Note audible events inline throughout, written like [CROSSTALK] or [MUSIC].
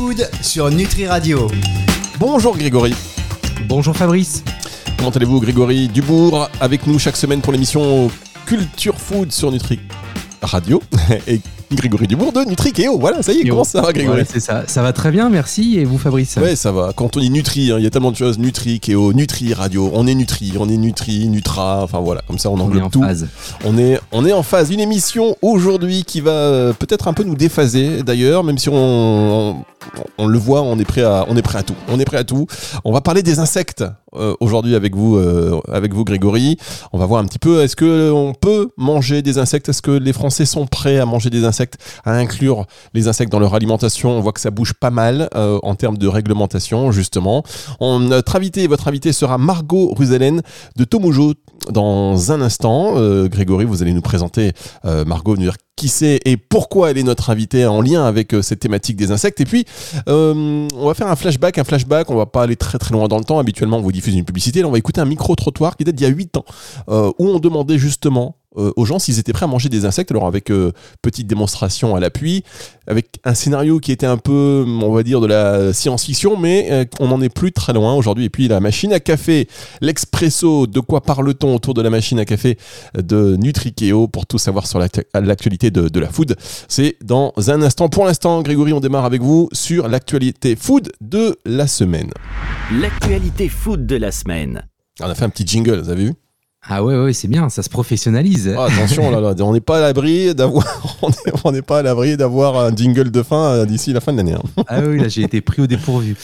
Food sur Nutri Radio. Bonjour Grégory. Bonjour Fabrice. Comment allez-vous Grégory Dubourg avec nous chaque semaine pour l'émission Culture Food sur Nutri Radio [LAUGHS] et Grégory Dubourg de Nutrikeo. Voilà, ça y est, comment ça va Grégory Ouais, C'est ça, ça va très bien, merci. Et vous Fabrice Ouais, ça va. Quand on dit Nutri, hein, il y a tellement de choses. Nutri, Keo, Nutri, Radio. On est Nutri, on est Nutri, Nutra. Enfin voilà, comme ça on on est englobe en tout. phase. On est, on est en phase. Une émission aujourd'hui qui va euh, peut-être un peu nous déphaser d'ailleurs, même si on, on, on le voit, on est, prêt à, on est prêt à tout. On est prêt à tout. On va parler des insectes euh, aujourd'hui avec vous, euh, avec vous Grégory. On va voir un petit peu, est-ce que on peut manger des insectes? Est-ce que les Français sont prêts à manger des insectes, à inclure les insectes dans leur alimentation? On voit que ça bouge pas mal euh, en termes de réglementation, justement. On, notre invité, votre invité sera Margot Ruzelen de Tomujo dans un instant. Euh, Grégory, vous allez nous présenter euh, Margot, nous dire qui c'est et pourquoi elle est notre invitée en lien avec euh, cette thématique des insectes. Et puis, euh, on va faire un flashback, un flashback. On va pas aller très très loin dans le temps. Habituellement, on vous diffuse une publicité. Là, on va écouter un micro-trottoir qui date d'il y a 8 ans, euh, où on demandait justement euh, aux gens s'ils étaient prêts à manger des insectes. Alors, avec euh, petite démonstration à l'appui, avec un scénario qui était un peu, on va dire, de la science-fiction, mais euh, on n'en est plus très loin aujourd'hui. Et puis, la machine à café, l'expresso, de quoi parle-t-on autour de la machine à café de Nutrikeo? Pour tout savoir sur l'actu- l'actualité de, de la food. C'est dans un instant. Pour l'instant, Grégory, on démarre avec vous sur l'actualité food de la semaine. L'actualité food de la semaine. On a fait un petit jingle, vous avez vu? Ah ouais, ouais, c'est bien, ça se professionnalise. Ah, Attention, là, là, on n'est pas à l'abri d'avoir, [LAUGHS] on est- on n'est pas à l'abri d'avoir un jingle de fin euh, d'ici la fin de l'année. hein. Ah oui, là j'ai été pris au dépourvu.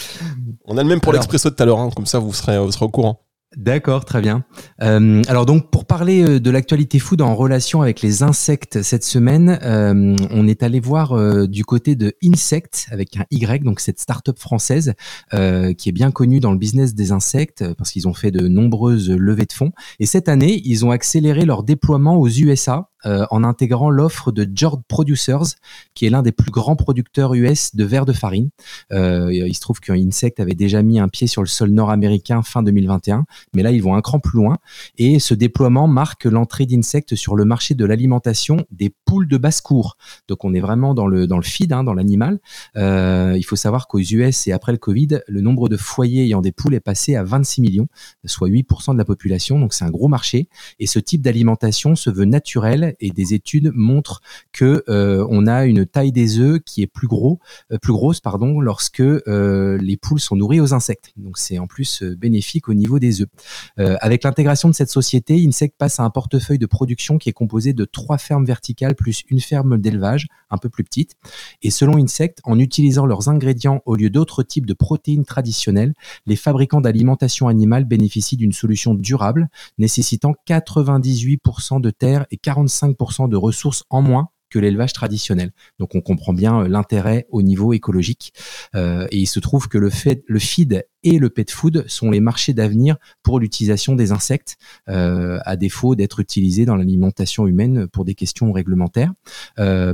On a le même pour l'expresso de tout à l'heure, hein, comme ça vous serez, vous serez au courant. D'accord, très bien. Euh, alors donc pour parler euh, de l'actualité food en relation avec les insectes cette semaine, euh, on est allé voir du côté de Insect avec un Y, donc cette start-up française qui est bien connue dans le business des insectes parce qu'ils ont fait de nombreuses levées de fonds. Et cette année, ils ont accéléré leur déploiement aux USA euh, en intégrant l'offre de Jord Producers, qui est l'un des plus grands producteurs US de verre de farine. Euh, il se trouve qu'Insect avait déjà mis un pied sur le sol nord-américain fin 2021 mais là ils vont un cran plus loin et ce déploiement marque l'entrée d'Insect sur le marché de l'alimentation des poules de basse-cour. Donc on est vraiment dans le dans le feed, hein, dans l'animal. Euh, il faut savoir qu'aux US et après le Covid, le nombre de foyers ayant des poules est passé à 26 millions, soit 8% de la population. Donc c'est un gros marché et ce type d'alimentation se veut naturel et des études montrent que euh, on a une taille des œufs qui est plus gros, euh, plus grosse pardon, lorsque euh, les poules sont nourries aux insectes. Donc c'est en plus bénéfique au niveau des œufs. Avec l'intégration de cette société, Insect passe à un portefeuille de production qui est composé de trois fermes verticales plus une ferme d'élevage un peu plus petite. Et selon Insect, en utilisant leurs ingrédients au lieu d'autres types de protéines traditionnelles, les fabricants d'alimentation animale bénéficient d'une solution durable nécessitant 98% de terre et 45% de ressources en moins que l'élevage traditionnel. Donc on comprend bien euh, l'intérêt au niveau écologique. Euh, et il se trouve que le, fait, feed et le pet food sont les marchés d'avenir pour l'utilisation des insectes, euh, à défaut d'être utilisés dans l'alimentation humaine pour des questions réglementaires.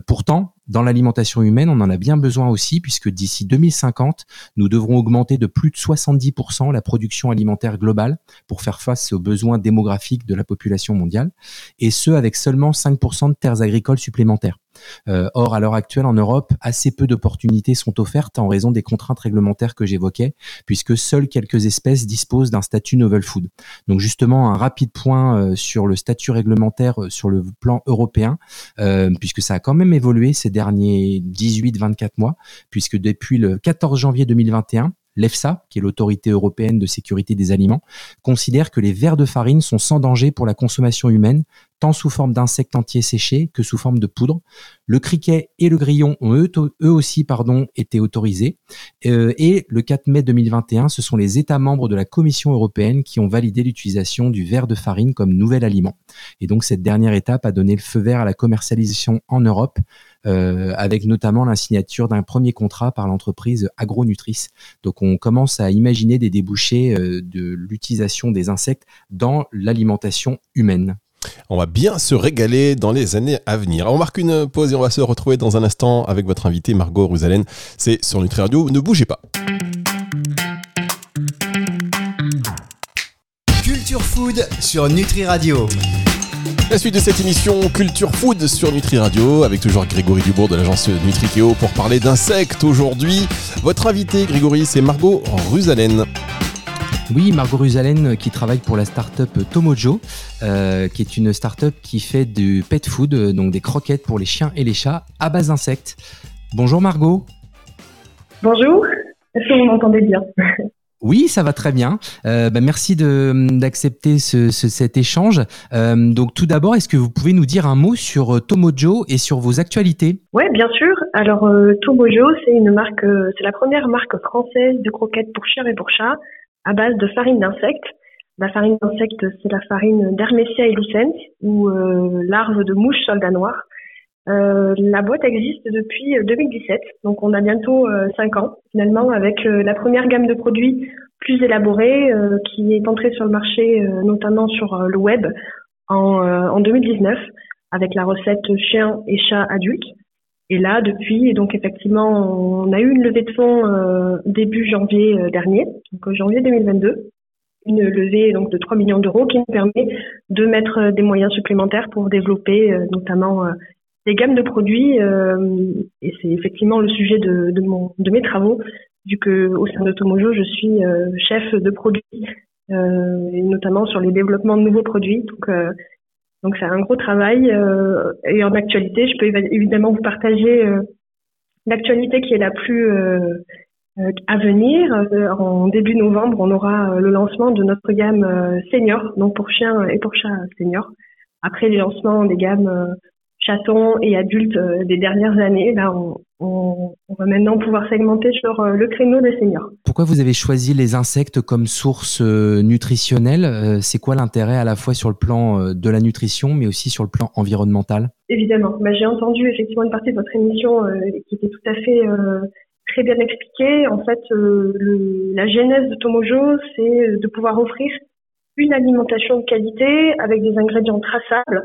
Pourtant, dans l'alimentation humaine, on en a bien besoin aussi, puisque d'ici 2050, nous devrons augmenter de plus de 70% la production alimentaire globale pour faire face aux besoins démographiques de la population mondiale, et ce avec seulement 5% de terres agricoles supplémentaires. Euh, or, à l'heure actuelle, en Europe, assez peu d'opportunités sont offertes en raison des contraintes réglementaires que j'évoquais, puisque seules quelques espèces disposent d'un statut novel food. Donc justement, un rapide point euh, sur le statut réglementaire euh, sur le plan européen, puisque ça a quand même évolué ces derniers 18-24 mois, puisque depuis le 14 janvier 2021, l'EFSA, qui est l'autorité européenne de sécurité des aliments, considère que les vers de farine sont sans danger pour la consommation humaine, tant sous forme d'insectes entiers séchés que sous forme de poudre. Le criquet et le grillon ont eux, aussi pardon, été autorisés. Euh, et le 4 mai 2021, ce sont les États membres de la Commission européenne qui ont validé l'utilisation du verre de farine comme nouvel aliment. Et donc cette dernière étape a donné le feu vert à la commercialisation en Europe, avec notamment la signature d'un premier contrat par l'entreprise Agronutris. Donc on commence à imaginer des débouchés euh, de l'utilisation des insectes dans l'alimentation humaine. On va bien se régaler dans les années à venir. On marque une pause et on va se retrouver dans un instant avec votre invité Margot Ruzalen. C'est sur Nutri Radio. Ne bougez pas. Culture Food sur Nutri Radio. La suite de cette émission Culture Food sur Nutri Radio avec toujours Grégory Dubourg de l'agence Nutrikeo pour parler d'insectes. Aujourd'hui, votre invité Grégory, c'est Margot Ruzalen. Oui, Margot Ruzalen qui travaille pour la start-up Tomojo, euh, qui est une start-up qui fait du pet food, donc des croquettes pour les chiens et les chats à base d'insectes. Bonjour Margot. Bonjour, est-ce que vous m'entendez bien? Oui, ça va très bien. Euh, bah, merci d'accepter ce, cet échange. Euh, donc tout d'abord, est-ce que vous pouvez nous dire un mot sur euh, Tomojo et sur vos actualités? Oui, bien sûr. Alors Tomojo, c'est une marque, c'est la première marque française de croquettes pour chiens et pour chats à base de farine d'insectes. La farine d'insectes, c'est la farine d'Hermesia lucens ou larve de mouche soldat noir. Euh, la boîte existe depuis 2017, euh, donc on a bientôt euh, 5 ans finalement avec euh, la première gamme de produits plus élaborée qui est entrée sur le marché notamment sur le web en, en 2019 avec la recette chien et chat adulte. Et là, depuis, donc effectivement, on a eu une levée de fonds début janvier dernier, donc janvier 2022 une levée donc de 3 millions d'euros qui nous permet de mettre des moyens supplémentaires pour développer notamment des gammes de produits, euh, et c'est effectivement le sujet de, de, mon, de mes travaux, vu que au sein de Tomojo, je suis euh, chef de produits, euh, et notamment sur les développements de nouveaux produits. Donc, euh, donc c'est un gros travail. Euh, et en actualité, je peux évidemment vous partager l'actualité qui est la plus à venir. En début novembre, on aura le lancement de notre gamme senior, donc pour chiens et pour chats seniors. Après les lancements des gammes chatons et adultes euh, des dernières années. Là, on, on, va maintenant pouvoir segmenter sur euh, le créneau des seniors. Pourquoi vous avez choisi les insectes comme source euh, nutritionnelle C'est quoi l'intérêt à la fois sur le plan de la nutrition, mais aussi sur le plan environnemental? Évidemment. Bah, J'ai entendu effectivement une partie de votre émission qui était tout à fait très bien expliquée. En fait, le, la genèse de Tomojo, c'est de pouvoir offrir une alimentation de qualité avec des ingrédients traçables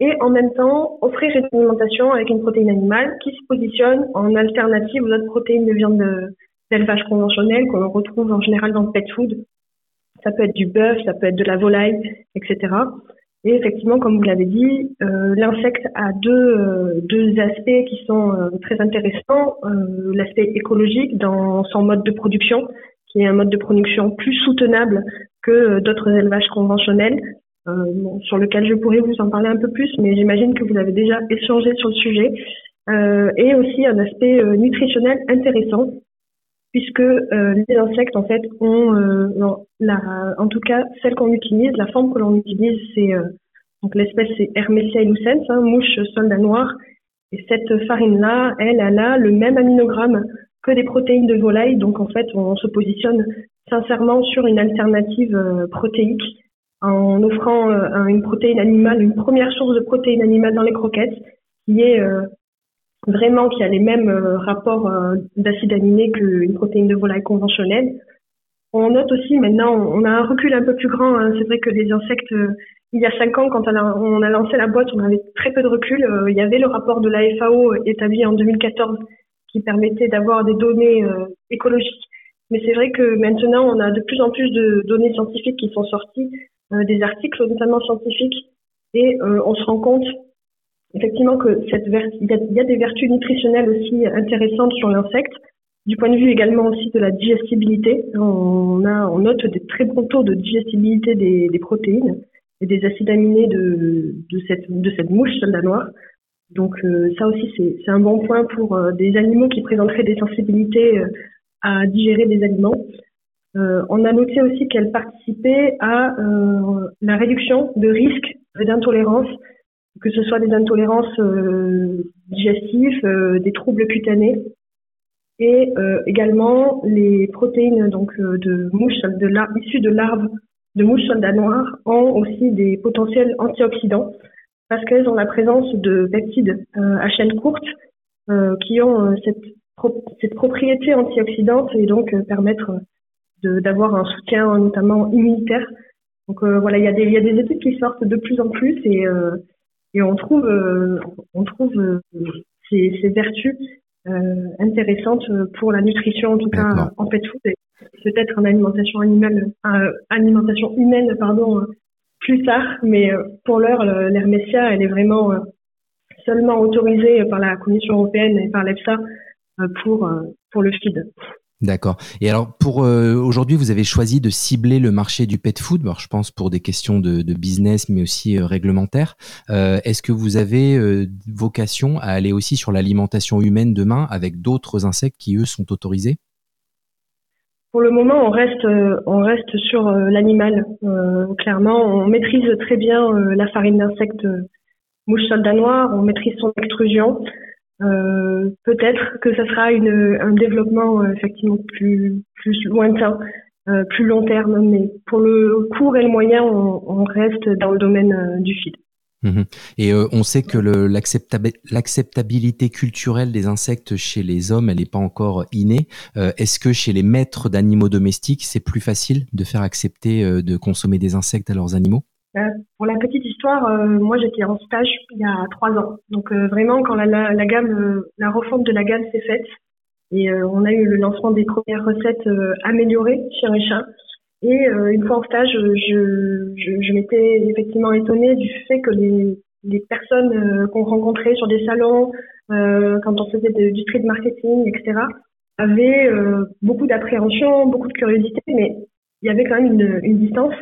et en même temps offrir une alimentation avec une protéine animale qui se positionne en alternative aux autres protéines de viande d'élevage conventionnel qu'on retrouve en général dans le pet food. Ça peut être du bœuf, ça peut être de la volaille, etc. Et effectivement, comme vous l'avez dit, euh, l'insecte a deux, euh, deux aspects qui sont euh, très intéressants. Euh, l'aspect écologique dans son mode de production, qui est un mode de production plus soutenable que d'autres élevages conventionnels, euh, sur lequel je pourrais vous en parler un peu plus, mais j'imagine que vous avez déjà échangé sur le sujet, euh, et aussi un aspect euh, nutritionnel intéressant, puisque les insectes en fait ont, en tout cas celle qu'on utilise, la forme que l'on utilise, c'est donc l'espèce c'est Hermesia lucens, hein, mouche soldat noir, et cette farine-là, elle, elle a le même aminogramme que des protéines de volaille, donc en fait on se positionne sincèrement sur une alternative protéique en offrant euh, une protéine animale, une première source de protéines animales dans les croquettes, qui est euh, vraiment qui a les mêmes euh, rapports d'acides aminés qu'une protéine de volaille conventionnelle. On note aussi maintenant, on a un recul un peu plus grand. Hein. C'est vrai que les insectes, il y a cinq ans, quand on a lancé la boîte, on avait très peu de recul. il y avait le rapport de la FAO établi en 2014 qui permettait d'avoir des données écologiques. Mais c'est vrai que maintenant, on a de plus en plus de données scientifiques qui sont sorties des articles, notamment scientifiques, et euh, on se rend compte effectivement que cette il, y a, des vertus nutritionnelles aussi intéressantes sur l'insecte, du point de vue également aussi de la digestibilité. On, a, on note des très bons taux de digestibilité des, des protéines et des acides aminés de, de, cette, de cette mouche soldat noire. Donc euh, ça aussi, c'est un bon point pour des animaux qui présenteraient des sensibilités à digérer des aliments. Euh, on a noté aussi qu'elle participait à euh, la réduction de risques d'intolérance, que ce soit des intolérances euh, digestives, des troubles cutanés, et également les protéines donc de mouches de issues de larves de mouches soldats noirs ont aussi des potentiels antioxydants parce qu'elles ont la présence de peptides à chaîne courte qui ont cette, cette propriété antioxydante et donc permettre d'avoir un soutien notamment immunitaire. Donc euh, voilà, il y, a des, il y a des études qui sortent de plus en plus et, euh, et on trouve, euh, on trouve ces, ces, vertus intéressantes pour la nutrition, en tout cas en pet food, et peut-être en alimentation animale, alimentation humaine, pardon, plus tard. Mais pour l'heure, l'Hermesia, elle est vraiment seulement autorisée par la Commission européenne et par l'EFSA pour, pour le feed. D'accord. Et alors, pour euh, aujourd'hui, vous avez choisi de cibler le marché du pet food. Alors, je pense pour des questions de, de business, mais aussi euh, réglementaires. Euh, Est-ce que vous avez euh, vocation à aller aussi sur l'alimentation humaine demain avec d'autres insectes qui eux sont autorisés? Pour le moment, on reste, on reste sur l'animal. clairement, on maîtrise très bien la farine d'insectes mouche soldat noir. On maîtrise son extrusion. Euh, peut-être que ça sera une, un développement euh, effectivement plus, plus lointain, euh, plus long terme, mais pour le court et le moyen, on, on reste dans le domaine du feed. Mmh et on sait que l'acceptabilité culturelle des insectes chez les hommes, elle n'est pas encore innée. Est-ce que chez les maîtres d'animaux domestiques, c'est plus facile de faire accepter de consommer des insectes à leurs animaux? Pour la petite histoire, euh, moi j'étais en stage il y a trois ans. Donc euh, vraiment quand la, la, gamme, la refonte de la gamme s'est faite et on a eu le lancement des premières recettes améliorées chez Richard. Et une fois en stage, je, je, je m'étais effectivement étonnée du fait que les, les personnes qu'on rencontrait sur des salons, quand on faisait du street marketing, etc., avaient beaucoup d'appréhension, beaucoup de curiosité, mais il y avait quand même une, une distance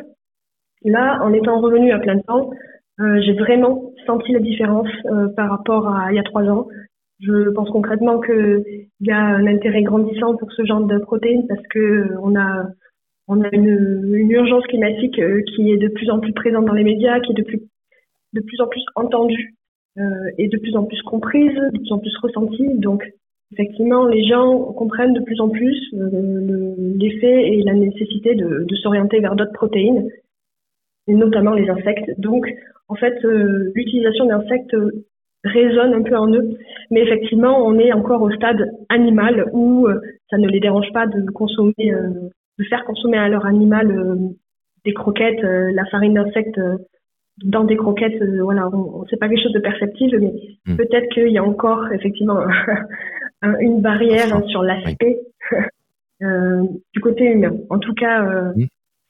Là, en étant revenu à plein temps, euh, j'ai vraiment senti la différence euh, par rapport à il y a trois ans. Je pense concrètement qu'il y a un intérêt grandissant pour ce genre de protéines parce que euh, on a une, urgence climatique qui est de plus en plus présente dans les médias, qui est de plus en plus entendue et de plus en plus comprise, de plus en plus ressentie. Donc effectivement, les gens comprennent de plus en plus l'effet et la nécessité de s'orienter vers d'autres protéines notamment les insectes. Donc, en fait, euh, l'utilisation d'insectes résonne un peu en eux. Mais effectivement, on est encore au stade animal où euh, ça ne les dérange pas de consommer, euh, de faire consommer à leur animal des croquettes, la farine d'insectes dans des croquettes. voilà, on, c'est pas quelque chose de perceptible, mais hmm. peut-être qu'il y a encore effectivement [LAUGHS] une barrière sur l'aspect [LAUGHS] du côté humain. En tout cas,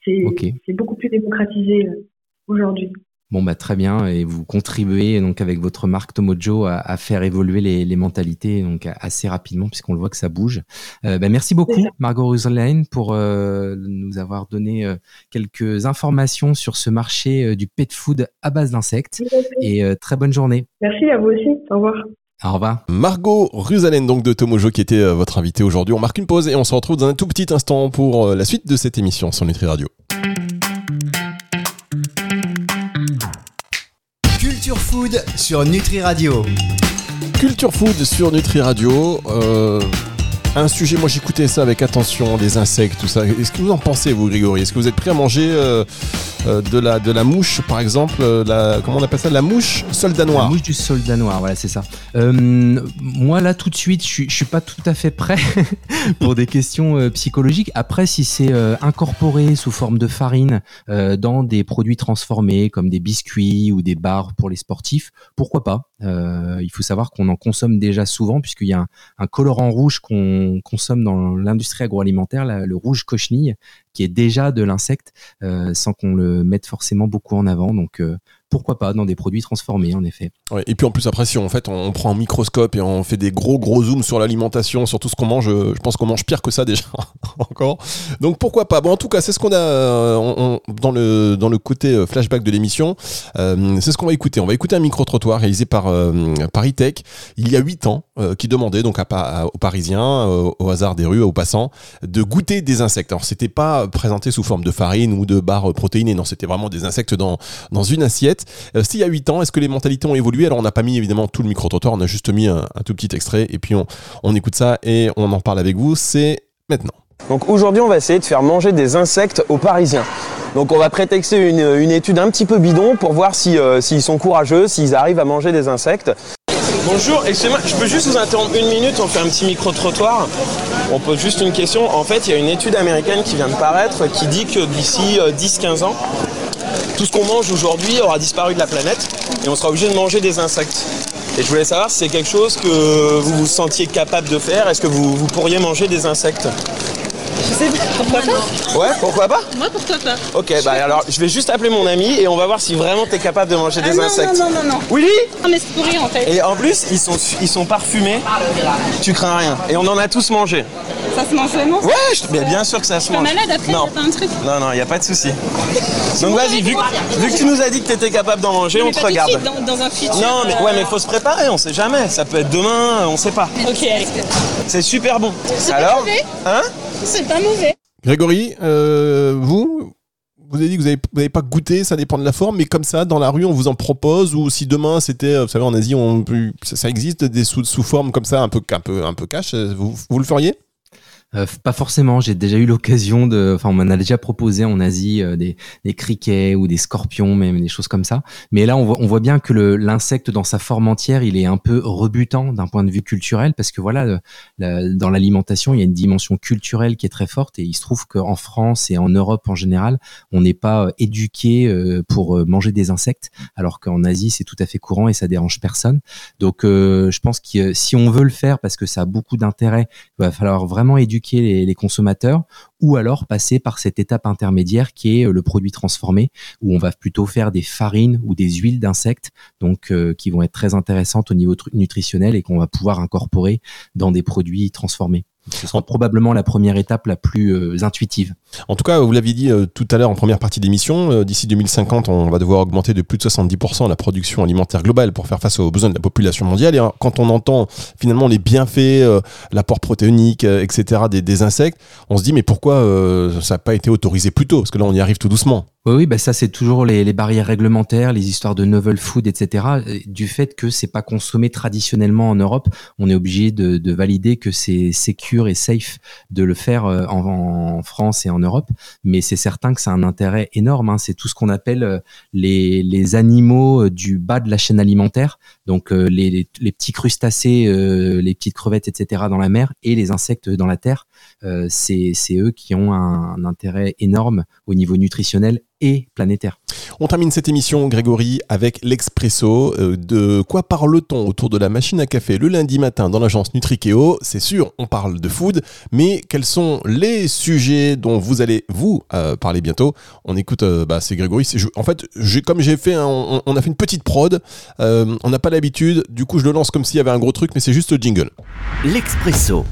c'est beaucoup plus démocratisé euh, aujourd'hui. Bon bah très bien et vous contribuez donc avec votre marque Tomojo à, à faire évoluer les, les, mentalités donc assez rapidement puisqu'on le voit que ça bouge. Euh, bah, merci beaucoup Margot Ruselain pour euh, nous avoir donné euh, quelques informations sur ce marché du pet food à base d'insectes et très bonne journée. Merci à vous aussi. Au revoir. Au revoir. Margot Rusalen, donc de Tomojo, qui était votre invitée aujourd'hui. On marque une pause et on se retrouve dans un tout petit instant pour la suite de cette émission sur Nutri Radio. Food sur Nutri Radio. Culture Food sur Nutri Radio. Euh, un sujet, moi j'écoutais ça avec attention, les insectes, tout ça. Est-ce que vous en pensez, vous, Grégory? Est-ce que vous êtes prêt à manger euh, euh, de, la, de la mouche, par exemple euh, la, Comment on appelle ça? La mouche soldat noir. La mouche du soldat noir, voilà, c'est ça. moi, là, tout de suite, je, suis pas tout à fait prêt [LAUGHS] pour des questions psychologiques. Après, si c'est incorporé sous forme de farine dans des produits transformés, comme des biscuits ou des bars pour les sportifs, pourquoi pas? Il faut savoir qu'on en consomme déjà souvent, puisqu'il y a un, un colorant rouge qu'on consomme dans l'industrie agroalimentaire, le rouge cochenille, qui est déjà de l'insecte, euh, sans qu'on le mette forcément beaucoup en avant. Donc euh, pourquoi pas dans des produits transformés en effet. et puis en plus après si en fait on, prend un microscope et on fait des gros gros zooms sur l'alimentation, sur tout ce qu'on mange, je pense qu'on mange pire que ça [LAUGHS] déjà encore. Donc pourquoi pas? Bon en tout cas c'est ce qu'on a euh, dans le dans le côté euh, flashback de l'émission. Euh, c'est ce qu'on va écouter. On va écouter un micro trottoir réalisé par Paris Tech il y a 8 ans qui demandait donc à, aux Parisiens au hasard des rues aux passants de goûter des insectes. Alors c'était pas présenté sous forme de farine ou de barres protéinées, non c'était vraiment des insectes dans dans une assiette. Euh, S'il y a 8 ans, est-ce que les mentalités ont évolué? Alors on n'a pas mis évidemment tout le micro-trottoir, on a juste mis un, tout petit extrait et puis on, écoute ça et on en parle avec vous. C'est maintenant. Donc aujourd'hui on va essayer de faire manger des insectes aux Parisiens. Donc on va prétexter une, étude un petit peu bidon pour voir euh, s'ils sont courageux, s'ils arrivent à manger des insectes. Bonjour, excusez-moi, je peux juste vous interrompre une minute, on fait un petit micro-trottoir. On pose juste une question. En fait, il y a une étude américaine qui vient de paraître qui dit que d'ici 10-15 euh, ans, tout ce qu'on mange aujourd'hui aura disparu de la planète et on sera obligé de manger des insectes. Et je voulais savoir si c'est quelque chose que vous vous sentiez capable de faire. Est-ce que vous, pourriez manger des insectes? Possible Pourquoi pas Ouais, pourquoi pas Moi, pourquoi pas Ok, bah alors je vais juste appeler mon ami et on va voir si vraiment t'es capable de manger Ah des non, insectes. non, non, non, non. Willy Non, mais c'est pour rire en fait. Et en plus, ils sont, ils sont parfumés. Tu crains rien. Et on en a tous mangé. Ça se mange vraiment Ouais, je- mais bien sûr que ça se Pas mange. malade après, Non. t'as un truc Non, non, il a pas de souci. Donc vas-y, vu, que- vu que tu nous as dit que tu étais capable d'en manger, on Mais te pas tout de regarde. suite, dans, dans un futur. Non, mais euh, ouais, mais faut se préparer, on sait jamais. Ça peut être demain, on sait pas. Ok, allez. C'est super bon. Alors mauvais. Hein C'est pas mauvais. Grégory, euh, vous, vous avez dit que vous n'avez pas goûté, ça dépend de la forme, mais comme ça, dans la rue, on vous en propose, ou si demain c'était, euh, vous savez, en Asie, on, ça, ça existe des sous, sous forme comme ça, un peu, un peu, un peu cash, euh, vous, vous le feriez? Euh, pas forcément. J'ai déjà eu l'occasion de. Enfin, on m'en a déjà proposé en Asie euh, des, des criquets ou des scorpions, même des choses comme ça. Mais là, on voit, on voit bien que l'insecte dans sa forme entière, il est un peu rebutant d'un point de vue culturel, parce que voilà, la- dans l'alimentation, il y a une dimension culturelle qui est très forte, et il se trouve qu'en France et en Europe en général, on n'est pas euh, éduqué euh, pour euh, manger des insectes, alors qu'en Asie, c'est tout à fait courant et ça dérange personne. Donc, euh, je pense que si on veut le faire, parce que ça a beaucoup d'intérêt, il va falloir vraiment éduquer les, les consommateurs ou alors passer par cette étape intermédiaire qui est euh, le produit transformé où on va plutôt faire des farines ou des huiles d'insectes donc euh, qui vont être très intéressantes au niveau nutritionnel et qu'on va pouvoir incorporer dans des produits transformés. Ce sera probablement la première étape la plus euh, intuitive. En tout cas, vous l'aviez dit euh, tout à l'heure en première partie d'émission, euh, d'ici 2050, on va devoir augmenter de plus de 70% la production alimentaire globale pour faire face aux besoins de la population mondiale. Et euh, quand on entend finalement les bienfaits, l'apport protéinique, etc. Des, des insectes, on se dit mais pourquoi ça n'a pas été autorisé plus tôt? Parce que là, on y arrive tout doucement. Oui, oui, bah ça c'est toujours les, les barrières réglementaires, les histoires de novel food, etc. Du fait que c'est pas consommé traditionnellement en Europe, on est obligé de, de valider que c'est et safe de le faire euh, en, France et en Europe. Mais c'est certain que c'est un intérêt énorme. hein. C'est tout ce qu'on appelle euh, les, animaux euh, du bas de la chaîne alimentaire, donc les, petits crustacés, les petites crevettes, etc. dans la mer et les insectes dans la terre. C'est eux qui ont un intérêt énorme au niveau nutritionnel et planétaire. On termine cette émission, Grégory, avec l'Expresso. Euh, de quoi parle-t-on autour de la machine à café le lundi matin dans l'agence Nutrikeo? C'est sûr, on parle de food, mais quels sont les sujets dont vous allez, vous, euh, parler bientôt? On écoute, euh, bah, c'est Grégory. Je- en fait, j'ai- comme j'ai fait, un- on, on a fait une petite prod, euh, on n'a pas l'habitude, du coup je le lance comme s'il y avait un gros truc, mais c'est juste le jingle. L'Expresso.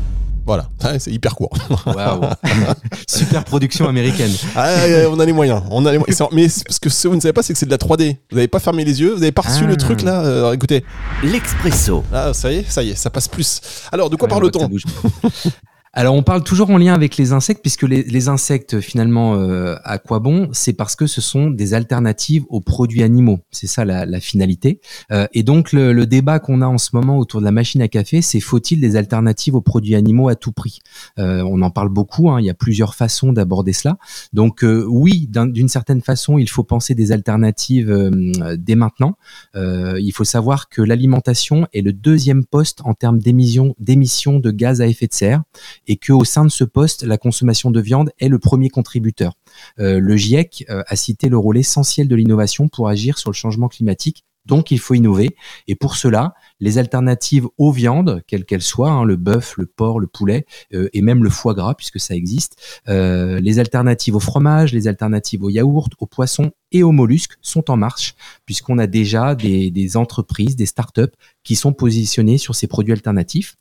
Voilà, [LAUGHS] c'est hyper court. Waouh [LAUGHS] Super production américaine. Ah, ouais, on a les moyens. On a les moyens. Mais ce que vous ne savez pas, c'est que c'est de la 3D. Vous n'avez pas fermé les yeux, vous n'avez pas reçu Ah. le truc là. Euh, alors, écoutez, L'Expresso. ah, ça y est, ça y est, ça passe plus. Alors, de quoi Ouais, parle-t-on bouge. [LAUGHS] Alors on parle toujours en lien avec les insectes puisque les, insectes finalement euh, à quoi bon? C'est parce que ce sont des alternatives aux produits animaux. C'est ça la, finalité. Euh, et donc le, débat qu'on a en ce moment autour de la machine à café, c'est faut-il des alternatives aux produits animaux à tout prix? Euh, On en parle beaucoup. hein, il y a plusieurs façons d'aborder cela. Donc oui, d'un- d'une certaine façon, il faut penser des alternatives dès maintenant. Il faut savoir que l'alimentation est le deuxième poste en termes d'émissions de gaz à effet de serre et que au sein de ce poste, la consommation de viande est le premier contributeur. Euh, le GIEC euh, a cité le rôle essentiel de l'innovation pour agir sur le changement climatique. Donc, il faut innover. Et pour cela, les alternatives aux viandes, quelles qu'elles soient, hein, le bœuf, le porc, le poulet, euh, et même le foie gras, puisque ça existe, les alternatives au fromage, les alternatives aux yaourts, aux poissons et aux mollusques sont en marche, puisqu'on a déjà des, des entreprises, des startups qui sont positionnées sur ces produits alternatifs.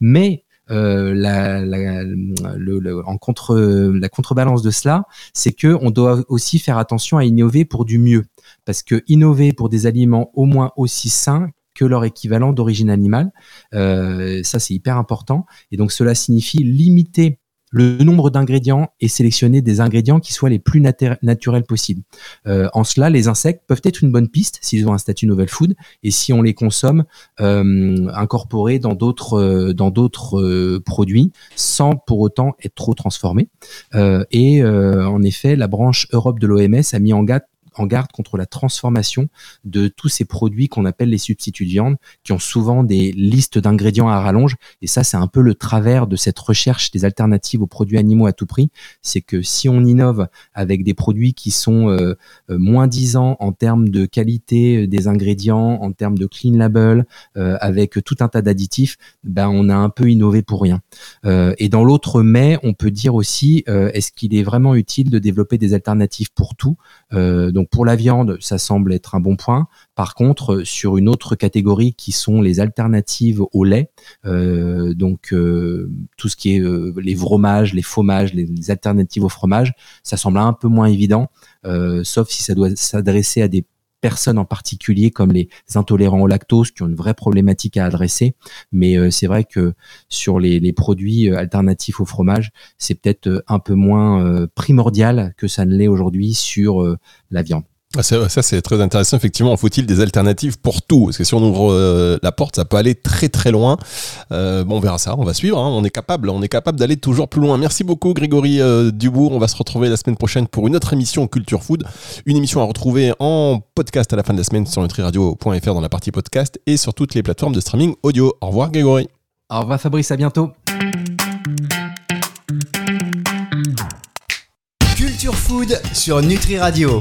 Mais euh, la, la- le- le- en contre, la contrebalance de cela, c'est que on doit aussi faire attention à innover pour du mieux, parce que innover pour des aliments au moins aussi sains que leur équivalent d'origine animale, euh, ça c'est hyper important, et donc cela signifie limiter le nombre d'ingrédients et sélectionner des ingrédients qui soient les plus naturels possibles. Euh, en cela, les insectes peuvent être une bonne piste s'ils ont un statut novel food et si on les consomme euh, incorporés dans d'autres euh, dans d'autres produits sans pour autant être trop transformés. Et en effet, la branche Europe de l'OMS a mis en garde en garde contre la transformation de tous ces produits qu'on appelle les substituts de viande, qui ont souvent des listes d'ingrédients à rallonge. Et ça, c'est un peu le travers de cette recherche des alternatives aux produits animaux à tout prix. C'est que si on innove avec des produits qui sont euh, euh, moins disants en termes de qualité des ingrédients, en termes de clean label, euh, avec tout un tas d'additifs, ben on a un peu innové pour rien. Euh, et dans l'autre mais, on peut dire aussi, euh, est-ce qu'il est vraiment utile de développer des alternatives pour tout? Euh, Donc pour la viande, ça semble être un bon point. Par contre, euh, sur une autre catégorie qui sont les alternatives au lait, euh, donc euh, tout ce qui est les fromages, les fromages, les, les alternatives au fromage, ça semble un peu moins évident, sauf si ça doit s'adresser à des personnes en particulier comme les intolérants au lactose qui ont une vraie problématique à adresser. Mais euh, c'est vrai que sur les, les produits euh, alternatifs au fromage, c'est peut-être euh, un peu moins primordial que ça ne l'est aujourd'hui sur la viande. Ah, c'est- Ça, c'est très intéressant. Effectivement, faut-il des alternatives pour tout? Parce que si on ouvre euh, la porte, ça peut aller très très loin. Euh, bon, on verra ça, on va suivre. hein. On est capable, on est capable d'aller toujours plus loin. Merci beaucoup, Grégory euh, Dubourg. On va se retrouver la semaine prochaine pour une autre émission Culture Food. Une émission à retrouver en podcast à la fin de la semaine sur nutriradio.fr dans la partie podcast et sur toutes les plateformes de streaming audio. Au revoir, Grégory. Au revoir Fabrice, à bientôt. Culture Food sur Nutri Radio.